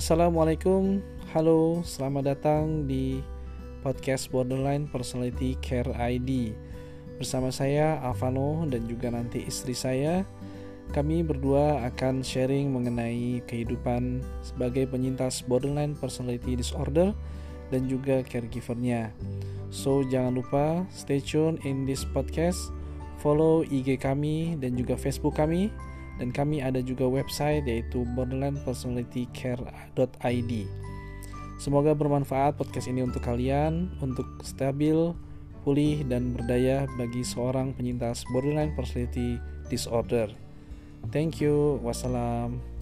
Assalamualaikum, halo, selamat datang di podcast Borderline Personality Care ID bersama saya Alvano dan juga nanti istri saya. Kami berdua akan sharing mengenai kehidupan sebagai penyintas borderline personality disorder dan juga caregivernya. So jangan lupa stay tune in this podcast, follow IG kami dan juga Facebook kami dan kami ada juga website yaitu borderlinepersonalitycare.id. Semoga bermanfaat podcast ini untuk kalian untuk stabil, pulih dan berdaya bagi seorang penyintas borderline personality disorder. Thank you. Wassalam.